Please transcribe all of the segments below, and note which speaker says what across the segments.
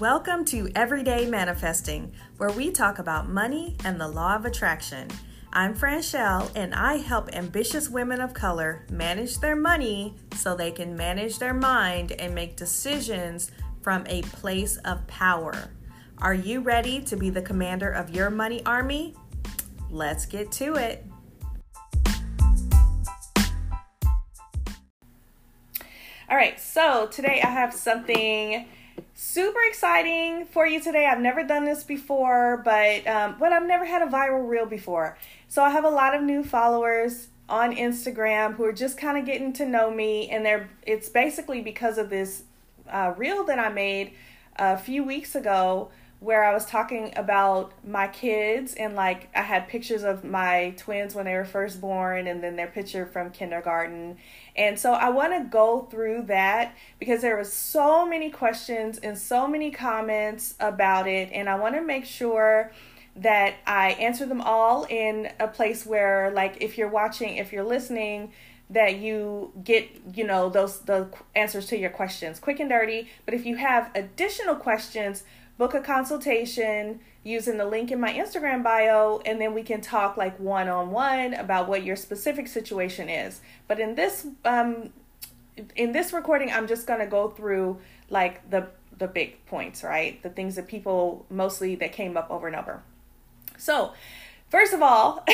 Speaker 1: Welcome to Everyday Manifesting, where we talk about money and the law of attraction. I'm Franchelle, and I help ambitious women of color manage their money so they can manage their mind and make decisions from a place of power. Are you ready to be the commander of your money army? Let's get to it. All right, so today I have something super exciting for you today. I've never done this before, but um, but I've never had a viral reel before. So I have a lot of new followers on Instagram who are just kind of getting to know me, and they're it's basically because of this uh, reel that I made a few weeks ago where I was talking about my kids and like I had pictures of my twins when they were first born and then their picture from kindergarten. And so I want to go through that because there was so many questions and so many comments about it and I want to make sure that I answer them all in a place where like if you're watching, if you're listening, that you get you know those the answers to your questions quick and dirty but if you have additional questions book a consultation using the link in my Instagram bio, and then we can talk like one on one about what your specific situation is. But in this um, in this recording, I'm just gonna go through like the the big points, right? The things that people mostly that came up over and over. So, first of all,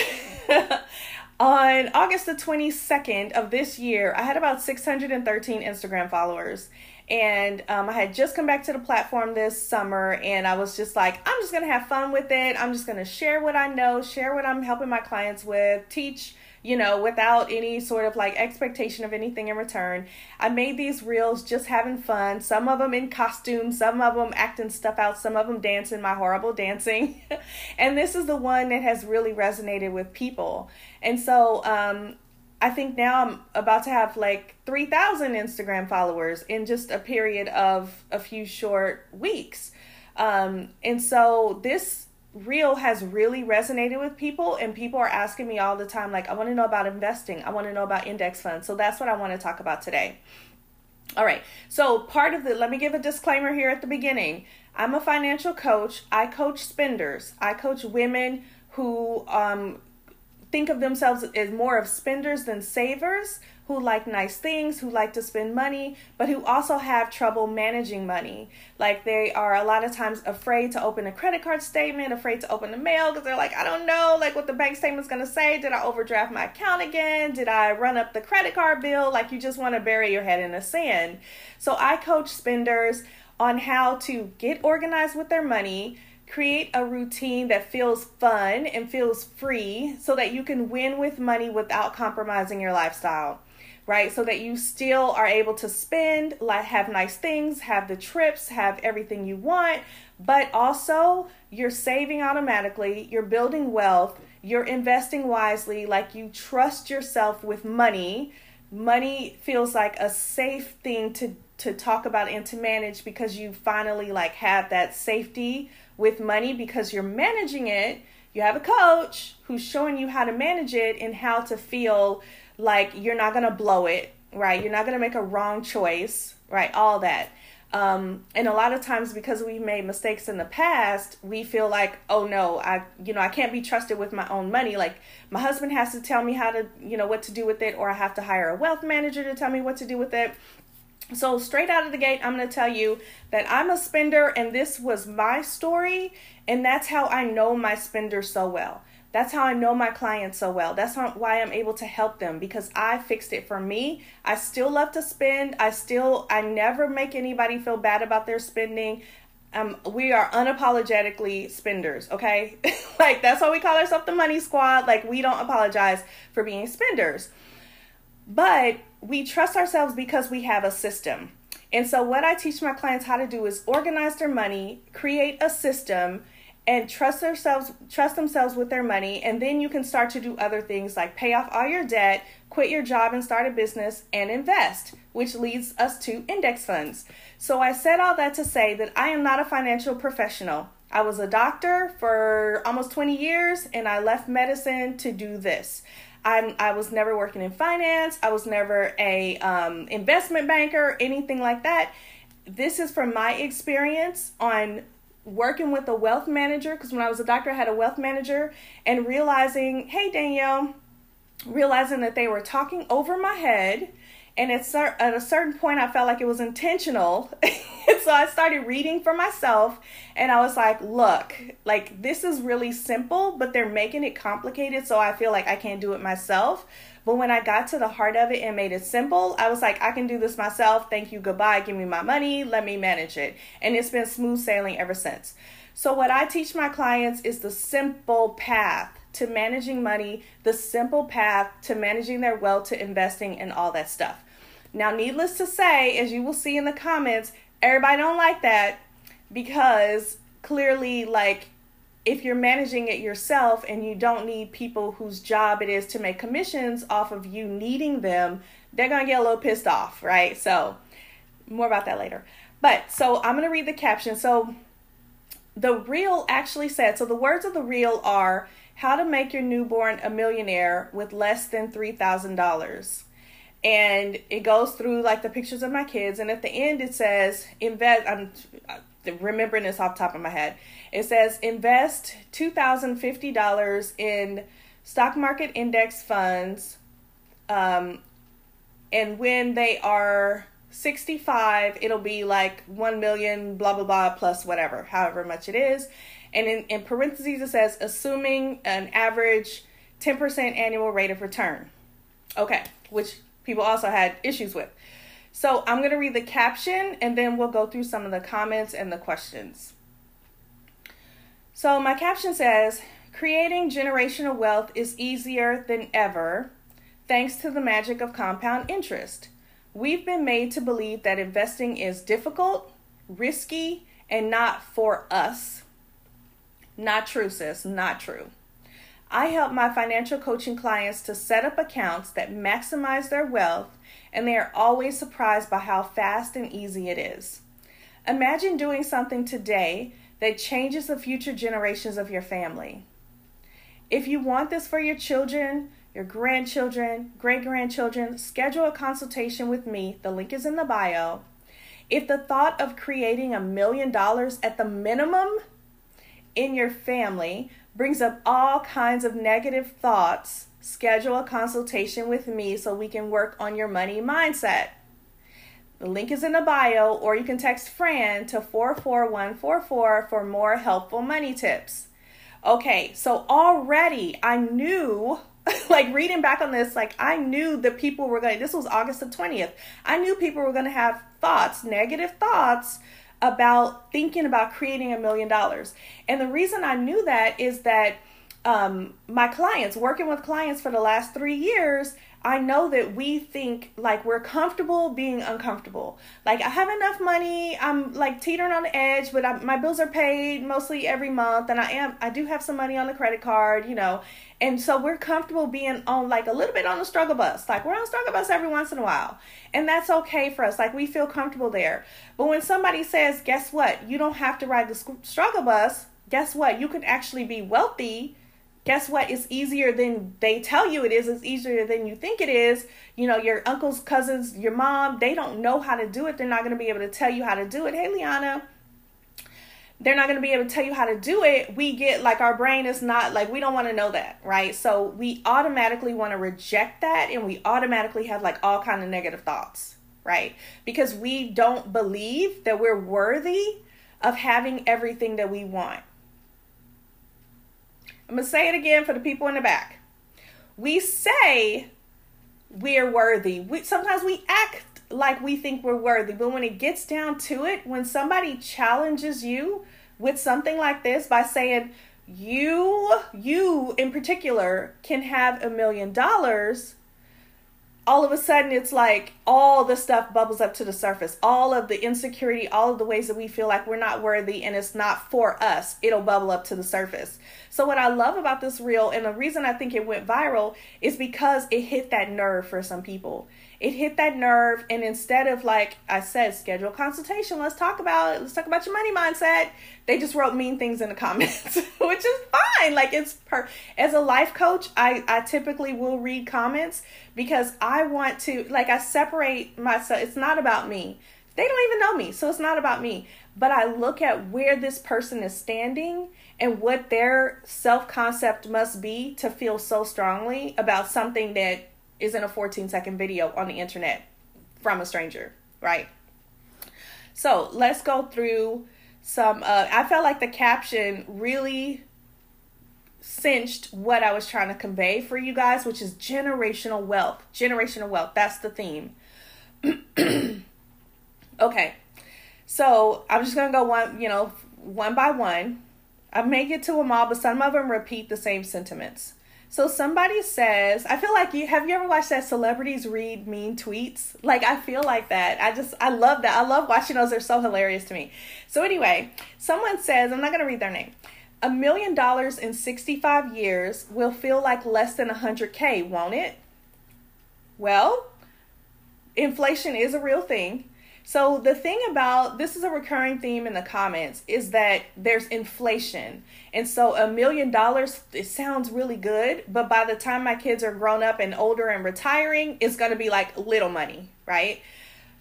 Speaker 1: on August the 22nd of this year, I had about 613 Instagram followers and um, I had just come back to the platform this summer, and I was just like, I'm just gonna have fun with it. I'm just gonna share what I know, share what I'm helping my clients with, teach, you know, without any sort of like expectation of anything in return. I made these reels just having fun, some of them in costume, some of them acting stuff out, some of them dancing my horrible dancing. and this is the one that has really resonated with people. And so, um, I think now I'm about to have like 3,000 Instagram followers in just a period of a few short weeks. Um, and so this reel has really resonated with people, and people are asking me all the time, like, I want to know about investing, I want to know about index funds. So that's what I want to talk about today. All right, so part of the, let me give a disclaimer here at the beginning. I'm a financial coach. I coach spenders. I coach women who um, think of themselves as more of spenders than savers who like nice things, who like to spend money, but who also have trouble managing money. Like they are a lot of times afraid to open a credit card statement, afraid to open the mail because they're like, I don't know, like what the bank statement's to say. Did I overdraft my account again? Did I run up the credit card bill? Like you just want to bury your head in the sand. So I coach spenders on how to get organized with their money create a routine that feels fun and feels free so that you can win with money without compromising your lifestyle right? So that you still are able to spend like have nice things have the trips have everything you want but also you're saving automatically you're building wealth you're investing wisely like you trust yourself with money. Money feels like a safe thing to to talk about and to manage because you finally like have that safety with money because you're managing it. You have a coach who's showing you how to manage it and how to feel like you're not going to blow it, right? You're not going to make a wrong choice, right? All that. Um, and a lot of times because we've made mistakes in the past, we feel like, oh no, I, you know, I can't be trusted with my own money. Like my husband has to tell me how to, you know, what to do with it, or I have to hire a wealth manager to tell me what to do with it. So, straight out of the gate, I'm going to tell you that I'm a spender, and this was my story, and that's how I know my spenders so well. That's how I know my clients so well. That's why I'm able to help them because I fixed it for me. I still love to spend. I still, I never make anybody feel bad about their spending. Um, we are unapologetically spenders, okay? like, that's why we call ourselves the money squad. Like, we don't apologize for being spenders. But we trust ourselves because we have a system. And so, what I teach my clients how to do is organize their money, create a system, and trust themselves trust themselves with their money. And then you can start to do other things like pay off all your debt quit your job and start a business and invest which leads us to index funds. So i said all that to say that i am not a financial professional. I was a doctor for almost 20 years and i left medicine to do this I'm, I was never working in finance. I was never a um, investment banker, anything like that. this is from my experience on working with a wealth manager because when I was a doctor, I had a wealth manager and realizing, hey, Danielle, realizing that they were talking over my head. And at, a certain point, I felt like it was intentional. so I started reading for myself and I was like, look, like this is really simple, but they're making it complicated. So I feel like I can't do it myself. But when I got to the heart of it and made it simple, I was like, I can do this myself. Thank you. Goodbye. Give me my money. Let me manage it. And it's been smooth sailing ever since. So, what I teach my clients is the simple path to managing money, the simple path to managing their wealth, to investing, and all that stuff. Now, needless to say, as you will see in the comments, everybody don't like that because clearly, like, if you're managing it yourself and you don't need people whose job it is to make commissions off of you needing them, they're to get a little pissed off, right? So, more about that later. But so I'm to read the caption. So, the reel actually said so the words of the reel are how to make your newborn a millionaire with less than $3,000. And it goes through like the pictures of my kids. And at the end, it says, invest. I'm remembering this off top of my head. It says invest $2,050 in stock market index funds. Um, and when they are 65, it'll be like 1 million, blah, blah, blah, plus whatever, however much it is. And in, in parentheses, it says assuming an average 10% annual rate of return. Okay, which people also had issues with. So I'm going to read the caption and then we'll go through some of the comments and the questions. So my caption says, Creating generational wealth is easier than ever thanks to the magic of compound interest. We've been made to believe that investing is difficult, risky, and not for us. Not true, sis, not true. I help my financial coaching clients to set up accounts that maximize their wealth and they are always surprised by how fast and easy it is. Imagine doing something today that changes the future generations of your family. If you want this for your children, your grandchildren, great grandchildren, schedule a consultation with me. The link is in the bio. If the thought of creating a million dollars at the minimum in your family brings up all kinds of negative thoughts, schedule a consultation with me so we can work on your money mindset. The link is in the bio, or you can text Fran to 44144 for more helpful money tips. Okay, so already I knew, like reading back on this, like I knew that people were going, this was August the 20th. I knew people were going to have thoughts, negative thoughts about thinking about creating a million dollars. And the reason I knew that is that um, my clients, working with clients for the last three years, I know that we think like we're comfortable being uncomfortable. Like I have enough money, I'm like teetering on the edge, but I, my bills are paid mostly every month, and I am I do have some money on the credit card, you know, and so we're comfortable being on like a little bit on the struggle bus. Like we're on struggle bus every once in a while, and that's okay for us. Like we feel comfortable there. But when somebody says, "Guess what? You don't have to ride the struggle bus." Guess what? You can actually be wealthy guess what? It's easier than they tell you it is. It's easier than you think it is. You know, your uncles, cousins, your mom, they don't know how to do it. They're not going to be able to tell you how to do it. Hey, Liana. They're not going to be able to tell you how to do it. We get like our brain is not like we don't want to know that, right? So we automatically want to reject that and we automatically have like all kind of negative thoughts, right? Because we don't believe that we're worthy of having everything that we want I'm going to say it again for the people in the back. We say we're worthy. We sometimes we act like we think we're worthy, but when it gets down to it, when somebody challenges you with something like this by saying you you in particular can have a million dollars, all of a sudden it's like all the stuff bubbles up to the surface. All of the insecurity all of the ways that we feel like we're not worthy and it's not for us it'll bubble up to the surface. So what i love about this reel and the reason i think it went viral is because it hit that nerve for some people it hit that nerve and instead of like i said schedule consultation let's talk about it let's talk about your money mindset they just wrote mean things in the comments which is fine like it's per as a life coach i i typically will read comments because i want to like i separate myself it's not about me They don't even know me, so it's not about me. But I look at where this person is standing and what their self concept must be to feel so strongly about something that isn't a 14 second video on the internet from a stranger, right? So let's go through some. Uh, I felt like the caption really cinched what I was trying to convey for you guys, which is generational wealth. Generational wealth. That's the theme. okay. So I'm just gonna go one, you know, one by one. I may get to them all, but some of them repeat the same sentiments. So somebody says, I feel like you have you ever watched that celebrities read mean tweets? Like I feel like that. I just I love that. I love watching those. They're so hilarious to me. So anyway, someone says, I'm not gonna read their name. A million dollars in 65 years will feel like less than 100K, won't it? Well, inflation is a real thing. So, the thing about this is a recurring theme in the comments is that there's inflation. And so, a million dollars, it sounds really good, but by the time my kids are grown up and older and retiring, it's going to be like little money, right?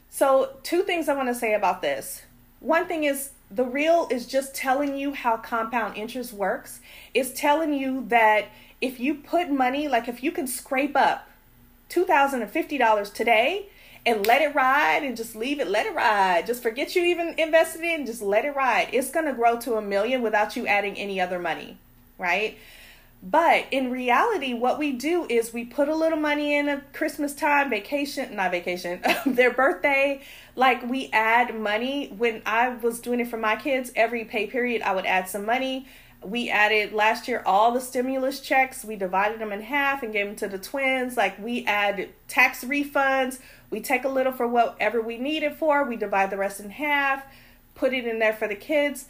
Speaker 1: So, two things I want to say about this. One thing is the reel is just telling you how compound interest works. It's telling you that if you put money, like if you can scrape up $2,050 today and let it ride and just leave it, let it ride. Just forget you even invested in, just let it ride. It's going to grow to a million without you adding any other money, right? But in reality, what we do is we put a little money in a Christmas time, vacation, not vacation, their birthday. Like we add money. When I was doing it for my kids, every pay period, I would add some money. We added last year all the stimulus checks. We divided them in half and gave them to the twins. Like we add tax refunds. We take a little for whatever we need it for. We divide the rest in half, put it in there for the kids.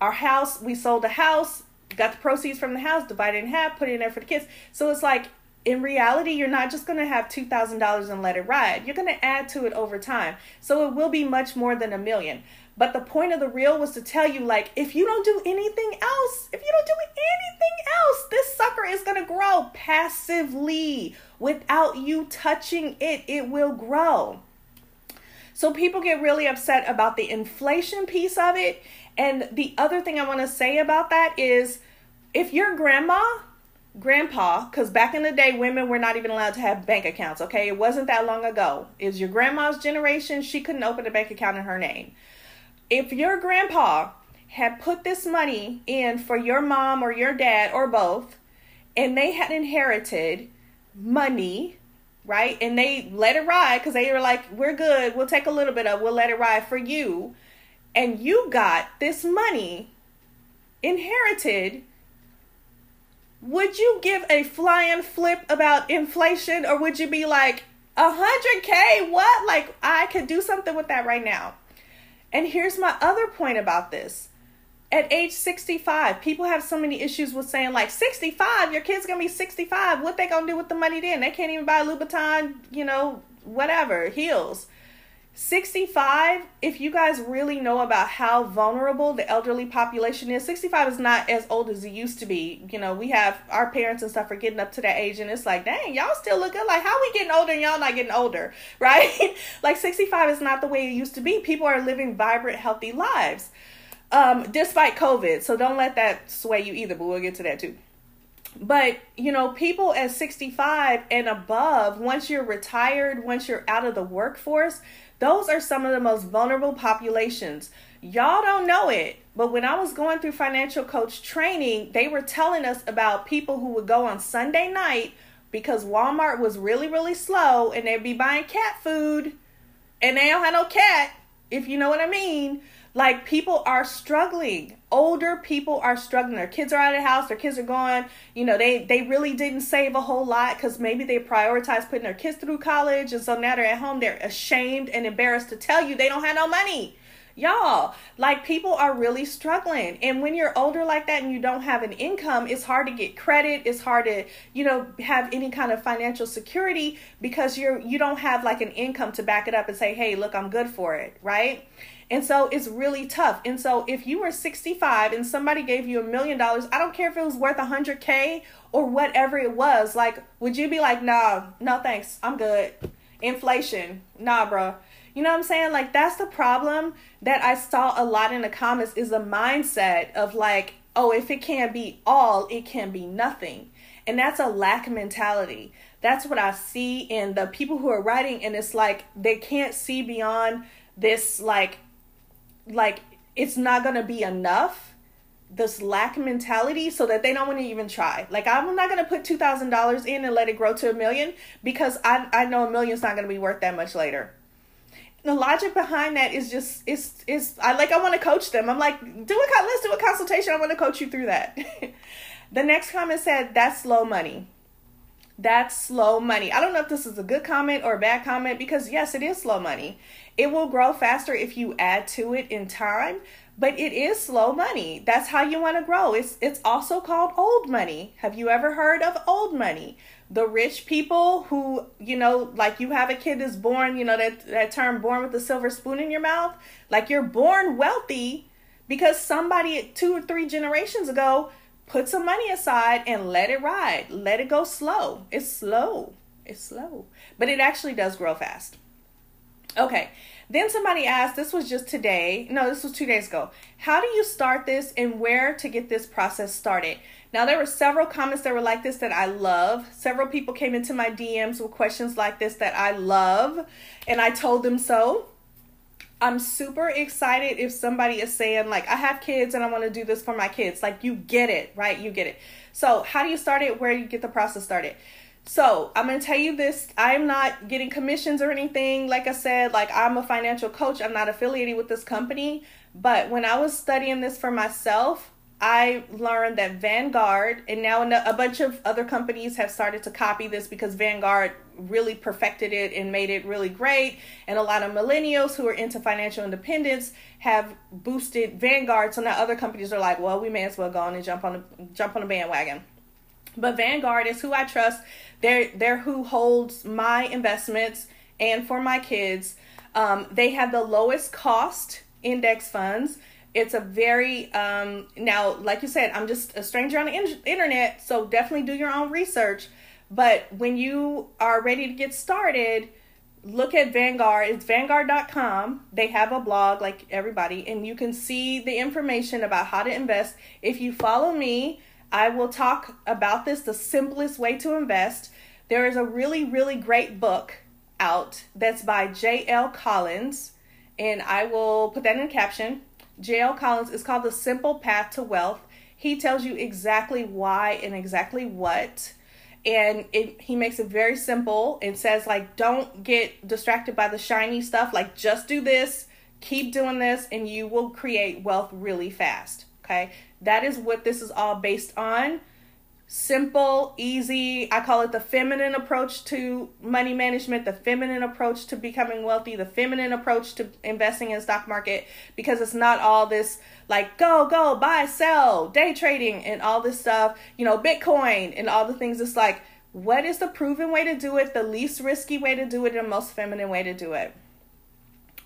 Speaker 1: Our house, we sold a house got the proceeds from the house, divided in half, put it in there for the kids. So it's like in reality, you're not just going to have $2,000 and let it ride. You're going to add to it over time. So it will be much more than a million. But the point of the reel was to tell you, like, if you don't do anything else, if you don't do anything else, this sucker is to grow passively without you touching it. It will grow. So people get really upset about the inflation piece of it. And the other thing I want to say about that is if your grandma, grandpa, because back in the day, women were not even allowed to have bank accounts, okay? It wasn't that long ago. Is your grandma's generation, she couldn't open a bank account in her name. If your grandpa had put this money in for your mom or your dad or both, and they had inherited money right? And they let it ride because they were like, we're good. We'll take a little bit of, we'll let it ride for you. And you got this money inherited. Would you give a flying flip about inflation or would you be like, a hundred K? What? Like, I could do something with that right now. And here's my other point about this. At age 65 people have so many issues with saying like 65 your kid's gonna be 65 what they gonna do with the money then? They can't even buy louboutin you know whatever heels 65 if you guys really know about how vulnerable the elderly population is 65 is not as old as it used to be you know we have our parents and stuff are getting up to that age and it's like dang y'all still look good like how we getting older and y'all not getting older right like 65 is not the way it used to be people are living vibrant healthy lives um, despite COVID. So don't let that sway you either, but we'll get to that too. But, you know, people at 65 and above, once you're retired, once you're out of the workforce, those are some of the most vulnerable populations. Y'all don't know it, but when I was going through financial coach training, they were telling us about people who would go on Sunday night because Walmart was really, really slow and they'd be buying cat food and they don't have no cat, if you know what I mean. Like people are struggling. Older people are struggling. Their kids are out of the house. Their kids are gone. You know, they they really didn't save a whole lot because maybe they prioritized putting their kids through college, and so now they're at home. They're ashamed and embarrassed to tell you they don't have no money. Y'all, like people are really struggling. And when you're older like that and you don't have an income, it's hard to get credit. It's hard to, you know, have any kind of financial security because you're you don't have like an income to back it up and say, "Hey, look, I'm good for it." Right? And so it's really tough. And so if you were 65 and somebody gave you a million dollars, I don't care if it was worth 100K or whatever it was, like, would you be like, nah, no thanks, I'm good? Inflation. Nah, bro. You know what I'm saying? Like that's the problem that I saw a lot in the comments is the mindset of like, oh, if it can't be all, it can be nothing. And that's a lack mentality. That's what I see in the people who are writing and it's like they can't see beyond this like like it's not to be enough this lack mentality so that they don't want to even try. Like I'm not gonna put two thousand dollars in and let it grow to a million because I I know a million's not gonna be worth that much later. The logic behind that is just it's is I like I want to coach them. I'm like do a let's do a consultation. I want to coach you through that. the next comment said that's slow money. That's slow money. I don't know if this is a good comment or a bad comment because yes, it is slow money. It will grow faster if you add to it in time, but it is slow money. That's how you want to grow. It's it's also called old money. Have you ever heard of old money? The rich people who, you know, like you have a kid that's born, you know, that that term born with a silver spoon in your mouth, like you're born wealthy because somebody 2 or 3 generations ago put some money aside and let it ride. Let it go slow. It's slow. It's slow. But it actually does grow fast. Okay. Then somebody asked, this was just today, no, this was two days ago. How do you start this and where to get this process started? Now, there were several comments that were like this that I love. Several people came into my DMs with questions like this that I love, and I told them so. I'm super excited if somebody is saying, like, I have kids and I want to do this for my kids. Like, you get it, right? You get it. So, how do you start it? Where do you get the process started? So, I'm going to tell you this. I'm not getting commissions or anything. Like I said, like I'm a financial coach. I'm not affiliated with this company. But when I was studying this for myself, I learned that Vanguard and now a bunch of other companies have started to copy this because Vanguard really perfected it and made it really great. And a lot of millennials who are into financial independence have boosted Vanguard. So now other companies are like, well, we may as well go on and jump on the jump on the bandwagon. But Vanguard is who I trust. They're they're who holds my investments and for my kids. Um, they have the lowest cost index funds. It's a very um, now, like you said, I'm just a stranger on the in- internet, so definitely do your own research. But when you are ready to get started, look at Vanguard. It's vanguard.com. They have a blog like everybody, and you can see the information about how to invest. If you follow me, I will talk about this the simplest way to invest. There is a really, really great book out that's by J.L. Collins, and I will put that in the caption. J.L. Collins is called The Simple Path to Wealth. He tells you exactly why and exactly what. And it, he makes it very simple and says, like, don't get distracted by the shiny stuff. Like, just do this, keep doing this, and you will create wealth really fast. Okay. That is what this is all based on. Simple, easy. I call it the feminine approach to money management, the feminine approach to becoming wealthy, the feminine approach to investing in stock market because it's not all this like go, go, buy, sell, day trading and all this stuff, you know, Bitcoin and all the things. It's like, what is the proven way to do it, the least risky way to do it, and the most feminine way to do it?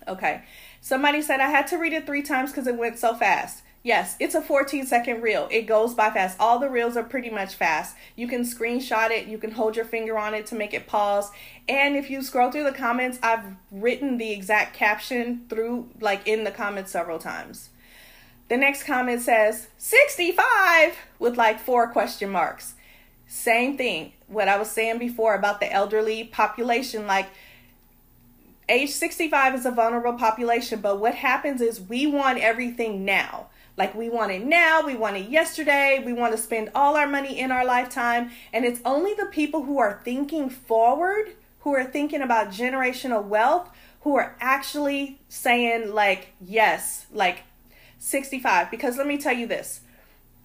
Speaker 1: Okay. Somebody said I had to read it three times because it went so fast. Yes, it's a 14 second reel. It goes by fast. All the reels are pretty much fast. You can screenshot it, you can hold your finger on it to make it pause. And if you scroll through the comments, I've written the exact caption through, like in the comments several times. The next comment says 65 with like four question marks. Same thing. What I was saying before about the elderly population, like age 65 is a vulnerable population, but what happens is we want everything now. Like we want it now, we want it yesterday, we want to spend all our money in our lifetime. And it's only the people who are thinking forward, who are thinking about generational wealth, who are actually saying, like, yes, like 65. Because let me tell you this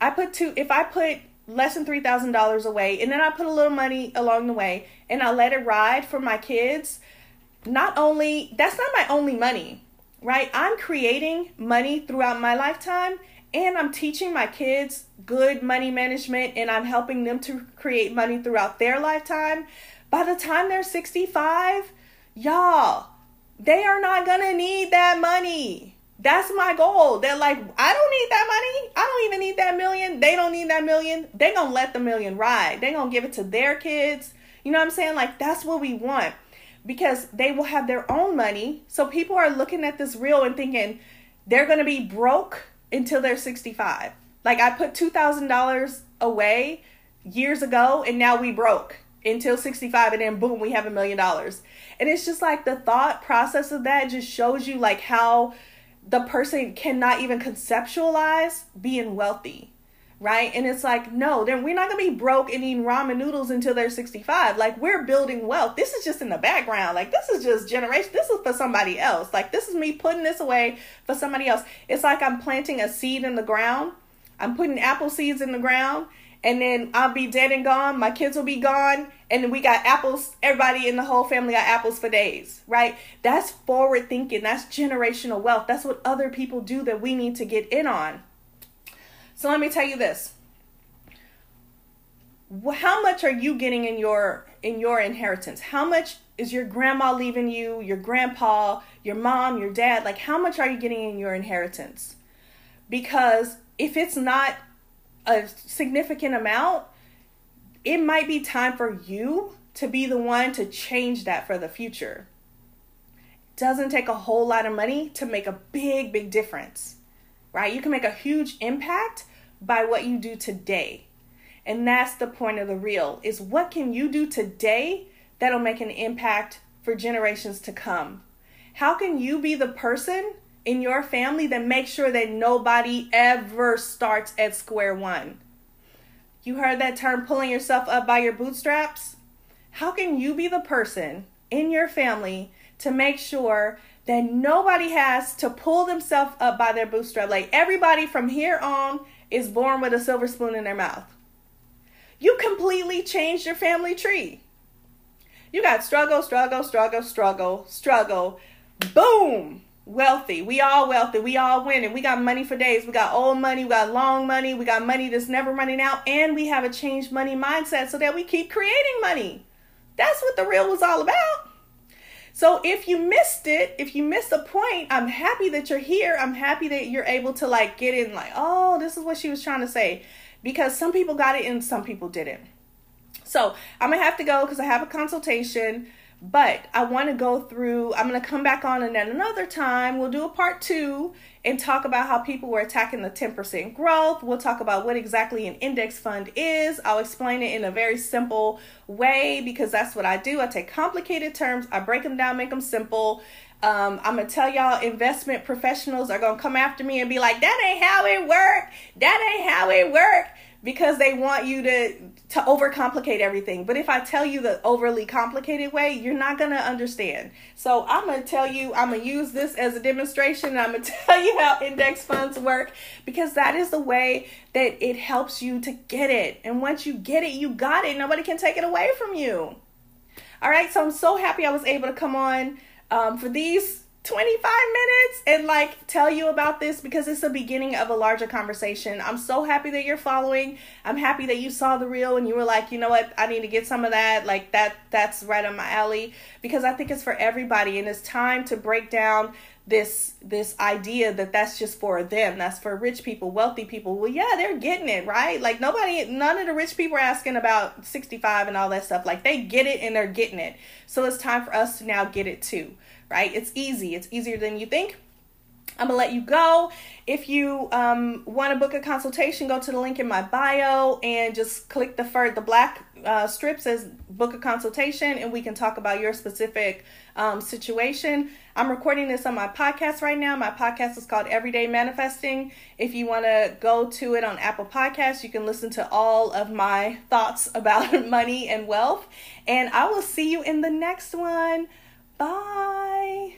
Speaker 1: I put two, if I put less than $3,000 away and then I put a little money along the way and I let it ride for my kids, not only, that's not my only money right? I'm creating money throughout my lifetime and I'm teaching my kids good money management and I'm helping them to create money throughout their lifetime. By the time they're 65, y'all, they are not to need that money. That's my goal. They're like, I don't need that money. I don't even need that million. They don't need that million. They're going to let the million ride. They're going to give it to their kids. You know what I'm saying? Like, that's what we want. Because they will have their own money. So people are looking at this reel and thinking they're going to be broke until they're 65. Like I put $2,000 away years ago and now we broke until 65 and then boom, we have a million dollars. And it's just like the thought process of that just shows you like how the person cannot even conceptualize being wealthy right? And it's like, no, then we're not gonna be broke and eating ramen noodles until they're 65. Like we're building wealth. This is just in the background. Like this is just generation. This is for somebody else. Like this is me putting this away for somebody else. It's like I'm planting a seed in the ground. I'm putting apple seeds in the ground. And then I'll be dead and gone. My kids will be gone. And we got apples. Everybody in the whole family got apples for days, right? That's forward thinking. That's generational wealth. That's what other people do that we need to get in on so let me tell you this. How much are you getting in your in your inheritance? How much is your grandma leaving you, your grandpa, your mom, your dad? Like how much are you getting in your inheritance? Because if it's not a significant amount, it might be time for you to be the one to change that for the future. It doesn't take a whole lot of money to make a big, big difference, right? You can make a huge impact by what you do today. And that's the point of the reel is what can you do today that'll make an impact for generations to come? How can you be the person in your family that makes sure that nobody ever starts at square one? You heard that term pulling yourself up by your bootstraps? How can you be the person in your family to make sure that nobody has to pull themselves up by their bootstrap? Like everybody from here on is born with a silver spoon in their mouth. You completely changed your family tree. You got struggle, struggle, struggle, struggle, struggle. Boom! Wealthy. We all wealthy. We all winning. We got money for days. We got old money. We got long money. We got money that's never running out. And we have a changed money mindset so that we keep creating money. That's what the reel was all about. So if you missed it, if you missed the point, I'm happy that you're here. I'm happy that you're able to like get in like, oh, this is what she was trying to say. Because some people got it and some people didn't. So I'm gonna have to go because I have a consultation. But I want to go through, I'm going to come back on and then another time we'll do a part two and talk about how people were attacking the 10% growth. We'll talk about what exactly an index fund is. I'll explain it in a very simple way because that's what I do. I take complicated terms, I break them down, make them simple. Um, I'm gonna tell y'all investment professionals are gonna come after me and be like, that ain't how it work. That ain't how it work because they want you to to overcomplicate everything. But if I tell you the overly complicated way, you're not going to understand. So I'm going to tell you, I'm going to use this as a demonstration. I'm going to tell you how index funds work because that is the way that it helps you to get it. And once you get it, you got it. Nobody can take it away from you. All right. So I'm so happy I was able to come on um, for these 25 minutes and like tell you about this because it's the beginning of a larger conversation. I'm so happy that you're following. I'm happy that you saw the reel and you were like, you know what, I need to get some of that. Like that that's right on my alley because I think it's for everybody and it's time to break down this this idea that that's just for them that's for rich people wealthy people well yeah they're getting it right like nobody none of the rich people are asking about 65 and all that stuff like they get it and they're getting it so it's time for us to now get it too right? It's easy, it's easier than you think. I'm gonna let you go. If you um, want to book a consultation, go to the link in my bio and just click the fir- the black uh, strip says book a consultation, and we can talk about your specific um, situation. I'm recording this on my podcast right now. My podcast is called Everyday Manifesting. If you want to go to it on Apple Podcasts, you can listen to all of my thoughts about money and wealth. And I will see you in the next one. Bye.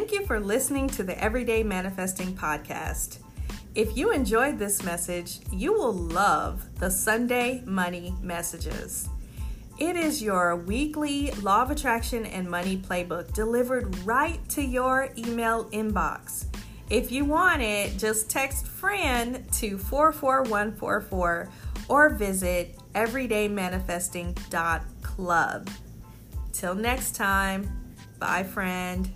Speaker 1: Thank you for listening to the Everyday Manifesting Podcast. If you enjoyed this message, you will love the Sunday Money Messages. It is your weekly Law of Attraction and Money Playbook delivered right to your email inbox. If you want it, just text Fran to 44144 or visit everydaymanifesting.club. Till next time, bye, friend.